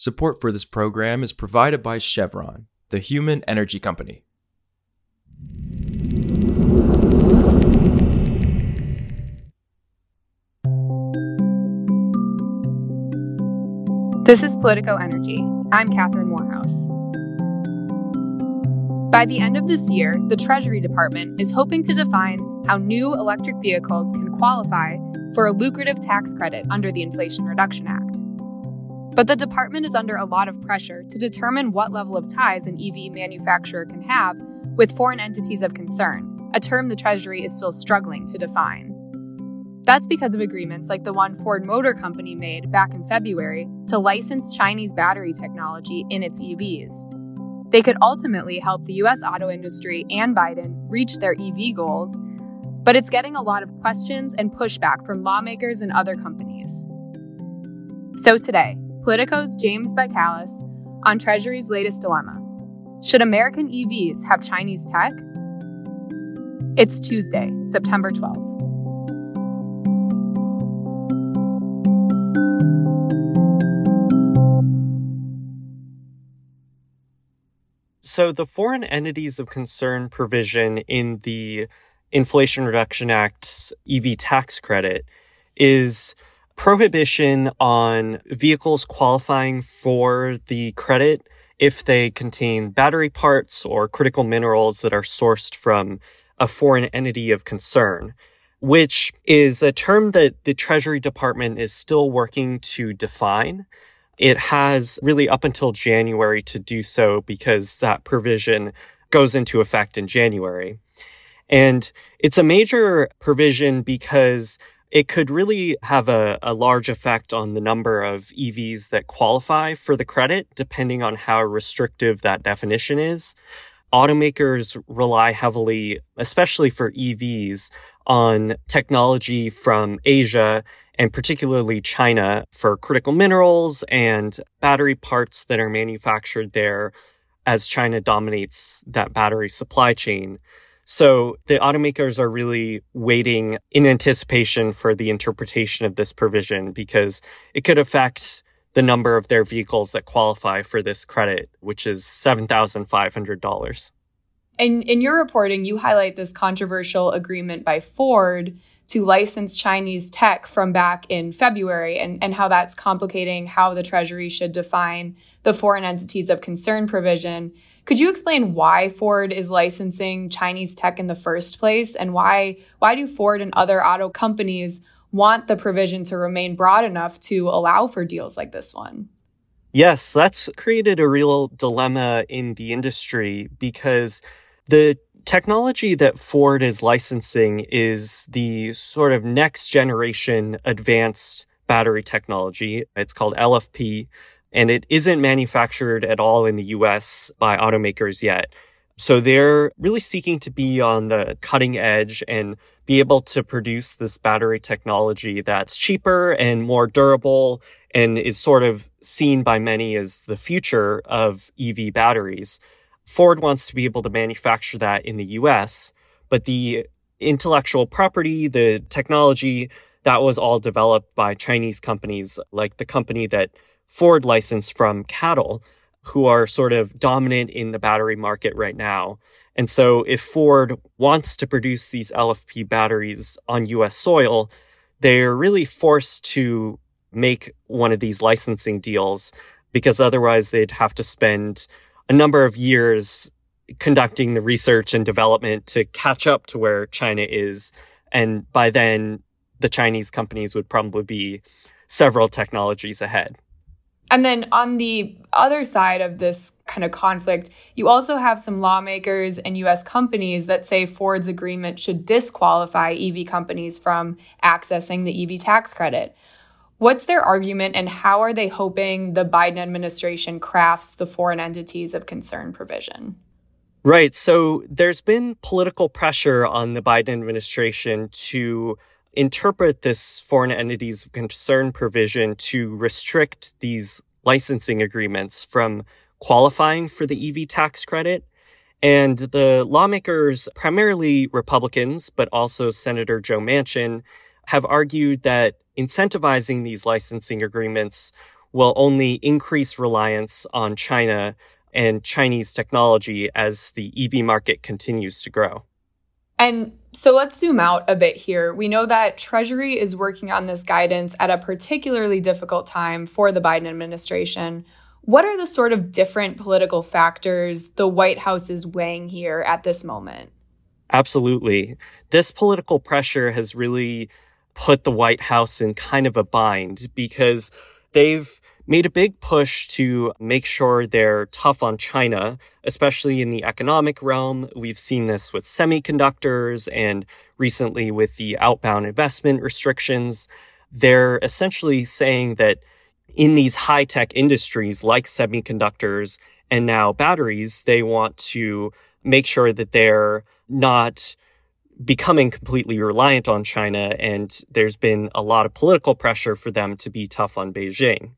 Support for this program is provided by Chevron, the human energy company. This is Politico Energy. I'm Catherine Morehouse. By the end of this year, the Treasury Department is hoping to define how new electric vehicles can qualify for a lucrative tax credit under the Inflation Reduction Act. But the department is under a lot of pressure to determine what level of ties an EV manufacturer can have with foreign entities of concern, a term the Treasury is still struggling to define. That's because of agreements like the one Ford Motor Company made back in February to license Chinese battery technology in its EVs. They could ultimately help the US auto industry and Biden reach their EV goals, but it's getting a lot of questions and pushback from lawmakers and other companies. So today, Politico's James Bikales on Treasury's latest dilemma. Should American EVs have Chinese tech? It's Tuesday, September 12th. So, the foreign entities of concern provision in the Inflation Reduction Act's EV tax credit is prohibition on vehicles qualifying for the credit if they contain battery parts or critical minerals that are sourced from a foreign entity of concern, which is a term that the Treasury Department is still working to define. It has really up until January to do so because that provision goes into effect in January. And it's a major provision because it could really have a, a large effect on the number of EVs that qualify for the credit, depending on how restrictive that definition is. Automakers rely heavily, especially for EVs, on technology from Asia and particularly China for critical minerals and battery parts that are manufactured there as China dominates that battery supply chain. So the automakers are really waiting in anticipation for the interpretation of this provision because it could affect the number of their vehicles that qualify for this credit, which is $7,500. And in your reporting, you highlight this controversial agreement by Ford to license Chinese tech from back in February and, and how that's complicating how the Treasury should define the foreign entities of concern provision. Could you explain why Ford is licensing Chinese tech in the first place and why why do Ford and other auto companies want the provision to remain broad enough to allow for deals like this one? Yes, that's created a real dilemma in the industry because the technology that Ford is licensing is the sort of next generation advanced battery technology. It's called LFP and it isn't manufactured at all in the US by automakers yet. So they're really seeking to be on the cutting edge and be able to produce this battery technology that's cheaper and more durable and is sort of seen by many as the future of EV batteries. Ford wants to be able to manufacture that in the US, but the intellectual property, the technology, that was all developed by Chinese companies like the company that Ford licensed from CATL, who are sort of dominant in the battery market right now. And so if Ford wants to produce these LFP batteries on US soil, they're really forced to make one of these licensing deals because otherwise they'd have to spend a number of years conducting the research and development to catch up to where China is. And by then, the Chinese companies would probably be several technologies ahead. And then on the other side of this kind of conflict, you also have some lawmakers and US companies that say Ford's agreement should disqualify EV companies from accessing the EV tax credit. What's their argument, and how are they hoping the Biden administration crafts the foreign entities of concern provision? Right. So there's been political pressure on the Biden administration to interpret this foreign entities of concern provision to restrict these licensing agreements from qualifying for the EV tax credit. And the lawmakers, primarily Republicans, but also Senator Joe Manchin, have argued that incentivizing these licensing agreements will only increase reliance on China and Chinese technology as the EV market continues to grow. And so let's zoom out a bit here. We know that Treasury is working on this guidance at a particularly difficult time for the Biden administration. What are the sort of different political factors the White House is weighing here at this moment? Absolutely. This political pressure has really put the White House in kind of a bind because they've made a big push to make sure they're tough on China, especially in the economic realm. We've seen this with semiconductors and recently with the outbound investment restrictions. They're essentially saying that in these high tech industries like semiconductors and now batteries, they want to make sure that they're not becoming completely reliant on China. And there's been a lot of political pressure for them to be tough on Beijing.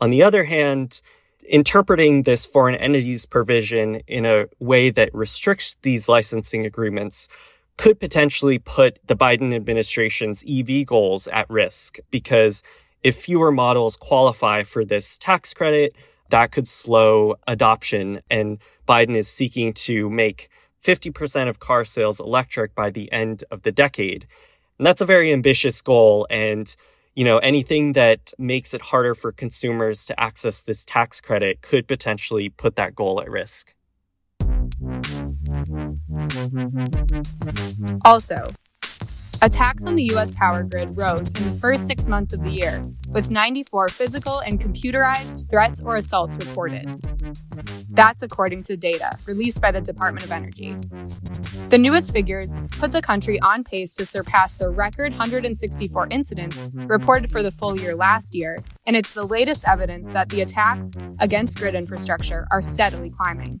On the other hand, interpreting this foreign entities provision in a way that restricts these licensing agreements could potentially put the Biden administration's EV goals at risk because if fewer models qualify for this tax credit, that could slow adoption. And Biden is seeking to make 50% of car sales electric by the end of the decade. And that's a very ambitious goal. And you know, anything that makes it harder for consumers to access this tax credit could potentially put that goal at risk. Also, Attacks on the U.S. power grid rose in the first six months of the year, with 94 physical and computerized threats or assaults reported. That's according to data released by the Department of Energy. The newest figures put the country on pace to surpass the record 164 incidents reported for the full year last year, and it's the latest evidence that the attacks against grid infrastructure are steadily climbing.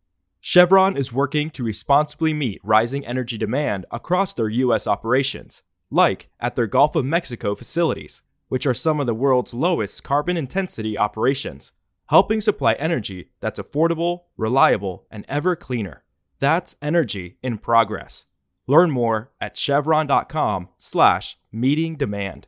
Chevron is working to responsibly meet rising energy demand across their U.S. operations, like at their Gulf of Mexico facilities, which are some of the world's lowest carbon intensity operations, helping supply energy that's affordable, reliable, and ever cleaner. That's energy in progress. Learn more at chevron.com/slash meeting demand.